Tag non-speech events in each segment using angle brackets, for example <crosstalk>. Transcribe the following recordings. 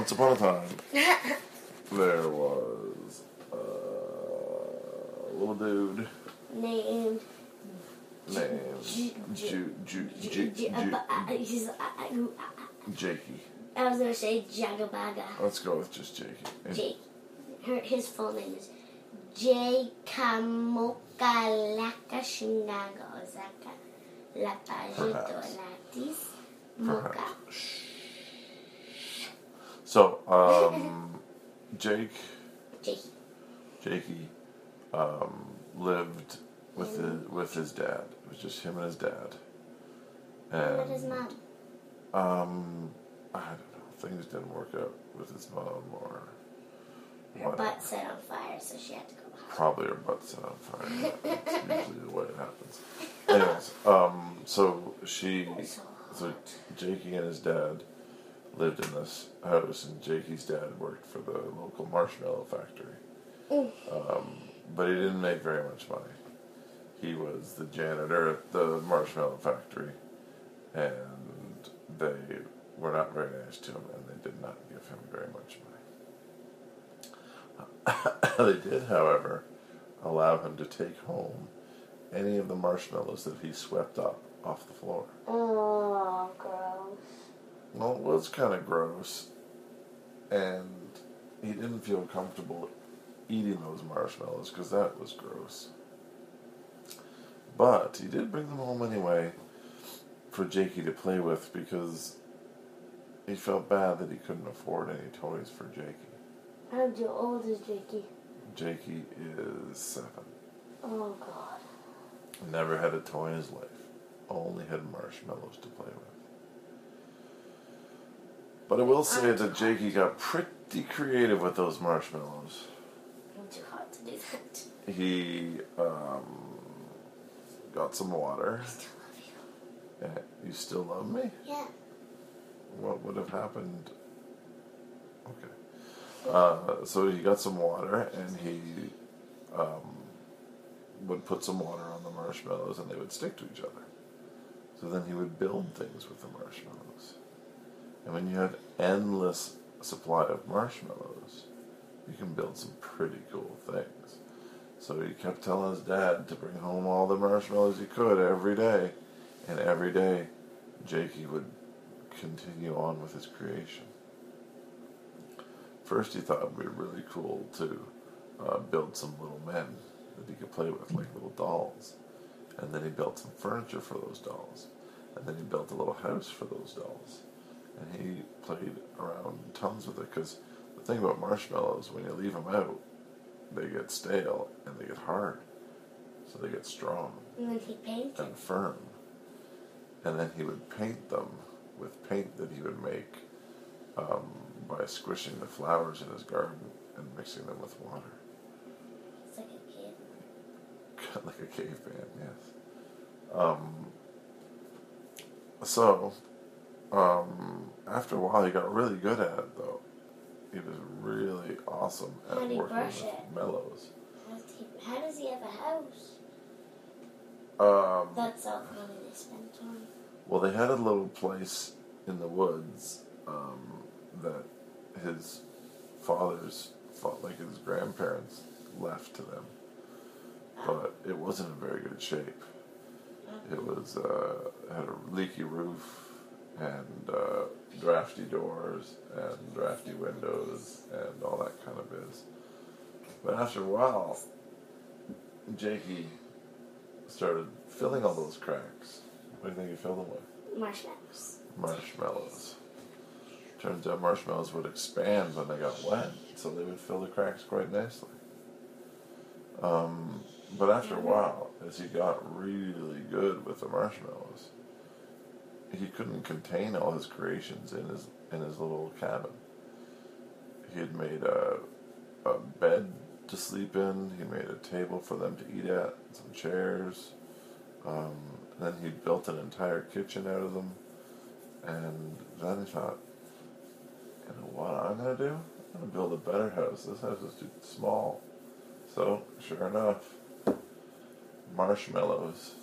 Once upon a time, <laughs> there was a little dude Named. named Ju- Ju Ju Ju J- Ju he's- Jakey. I was gonna say Jagabaga. Let's go with just Jakey. And Jake. Her, his full name is J. Kamokalaka Shingaga Ozaka Lapajito Latis Moka. So, um, <laughs> Jake, Jake. Jakey, um, lived with his, with his dad. It was just him and his dad. And What is mom? Um, I don't know. Things didn't work out with his mom, or Her butt set on fire, so she had to go home. probably her butt set on fire. <laughs> That's usually the way it happens. Anyways, um, so she, so Jakey and his dad lived in this house, and Jakey's dad worked for the local marshmallow factory. Mm. Um, but he didn't make very much money. He was the janitor at the marshmallow factory, and they were not very nice to him, and they did not give him very much money. <coughs> they did, however, allow him to take home any of the marshmallows that he swept up off the floor. Oh, gross. Well, it was kind of gross, and he didn't feel comfortable eating those marshmallows because that was gross. But he did bring them home anyway for Jakey to play with because he felt bad that he couldn't afford any toys for Jakey. How old is Jakey? Jakey is seven. Oh, God. Never had a toy in his life. Only had marshmallows to play with. But I will say that Jakey got pretty creative with those marshmallows. I'm too hot to do that. He um, got some water. I still love you. Yeah, you still love me? Yeah. What would have happened? Okay. Uh, so he got some water and he um, would put some water on the marshmallows and they would stick to each other. So then he would build things with the marshmallows. And when you have endless supply of marshmallows, you can build some pretty cool things. So he kept telling his dad to bring home all the marshmallows he could every day. And every day, Jakey would continue on with his creation. First, he thought it would be really cool to uh, build some little men that he could play with, like little dolls. And then he built some furniture for those dolls. And then he built a little house for those dolls. And he played around tons with it because the thing about marshmallows, when you leave them out, they get stale and they get hard. So they get strong And then he painted. and firm. And then he would paint them with paint that he would make um, by squishing the flowers in his garden and mixing them with water. It's like a kid. <laughs> like a caveman, yes. Um, so, um, after a while, he got really good at it, though. He was really awesome at working with it? mellows. How does he, how does he have a house? Um, That's all money they spent on. Well, they had a little place in the woods um, that his father's, fa- like his grandparents, left to them. But it wasn't in very good shape. It was uh, had a leaky roof and uh, drafty doors and drafty windows and all that kind of biz. But after a while, Jakey started filling all those cracks. What do you think he filled them with? Marshmallows. marshmallows. Turns out marshmallows would expand when they got wet, so they would fill the cracks quite nicely. Um, but after a while, as he got really good with the marshmallows, he couldn't contain all his creations in his in his little cabin. He had made a a bed to sleep in. He made a table for them to eat at, some chairs. Um, then he built an entire kitchen out of them. And then he thought, you know what I'm to do? I'm to build a better house. This house is too small. So, sure enough, marshmallows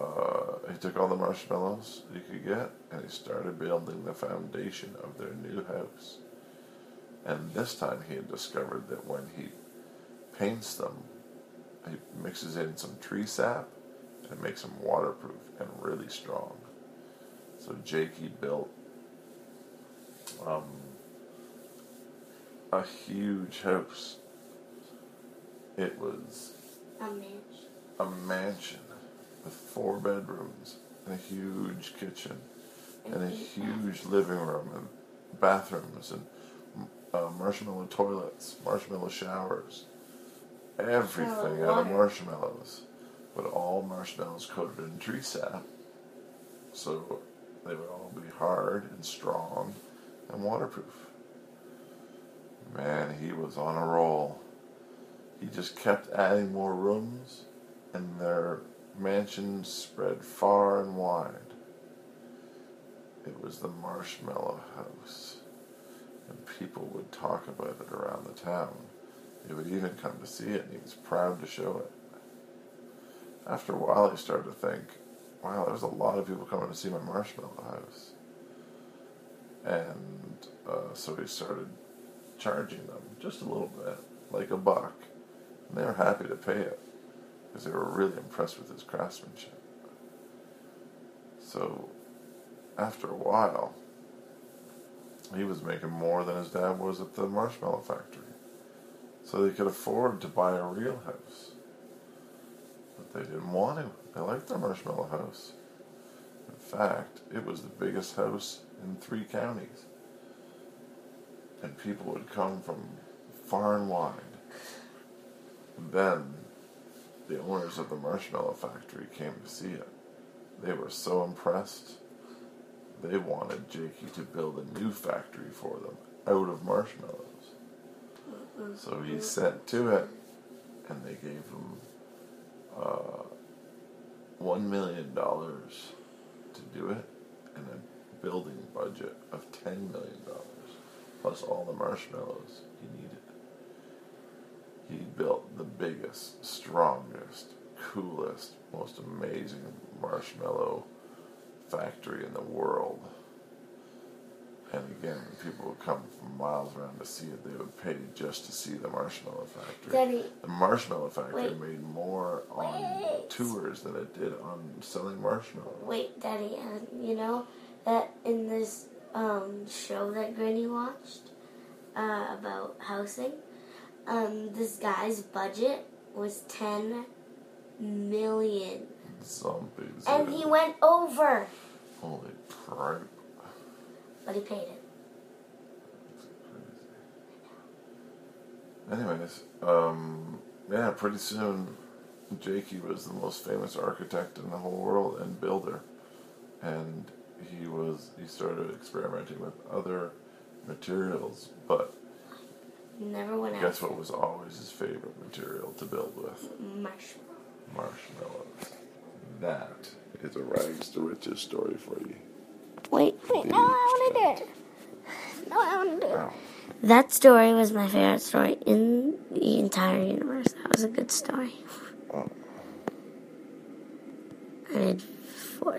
uh, he took all the marshmallows he could get and he started building the foundation of their new house. And this time he had discovered that when he paints them, he mixes in some tree sap and it makes them waterproof and really strong. So Jakey built um, a huge house. It was A mansion. a mansion with four bedrooms and a huge kitchen and a huge living room and bathrooms and uh, marshmallow toilets, marshmallow showers, everything out of marshmallows, but all marshmallows coated in tree sap, so they would all be hard and strong and waterproof. Man, he was on a roll. He just kept adding more rooms, and their mansion spread far and wide. It was the Marshmallow House, and people would talk about it around the town. They would even come to see it, and he was proud to show it. After a while, he started to think, wow, there's a lot of people coming to see my Marshmallow House. And uh, so he started charging them just a little bit, like a buck. And they were happy to pay it because they were really impressed with his craftsmanship. So after a while, he was making more than his dad was at the marshmallow factory. So they could afford to buy a real house. But they didn't want to. They liked their marshmallow house. In fact, it was the biggest house in three counties. And people would come from far and wide. And Then the owners of the marshmallow factory came to see it. They were so impressed, they wanted Jakey to build a new factory for them out of marshmallows. So he sent to it, and they gave him uh, one million dollars to do it, and a building budget of ten million dollars, plus all the marshmallows he needed. He built the biggest, strongest, coolest, most amazing marshmallow factory in the world. And again, people would come from miles around to see it. They would pay just to see the marshmallow factory. Daddy, The marshmallow factory Wait. made more on Wait. tours than it did on selling marshmallows. wait, Daddy, uh, you know that in this um, show that Granny watched uh, about housing, um, this guy's budget was ten million, Zombies. and he went over, Holy crap. but he paid it. Anyways, um, yeah, pretty soon Jakey was the most famous architect in the whole world and builder. And he was he started experimenting with other materials, but Never went out. guess what was always his favorite material to build with? Marshmallow. Marshmallows. That is a rags to riches story for you. Wait, wait, no, I want to do it. No, I want to do it. Wow. That story was my favorite story in the entire universe. That was a good story. Oh. I did four.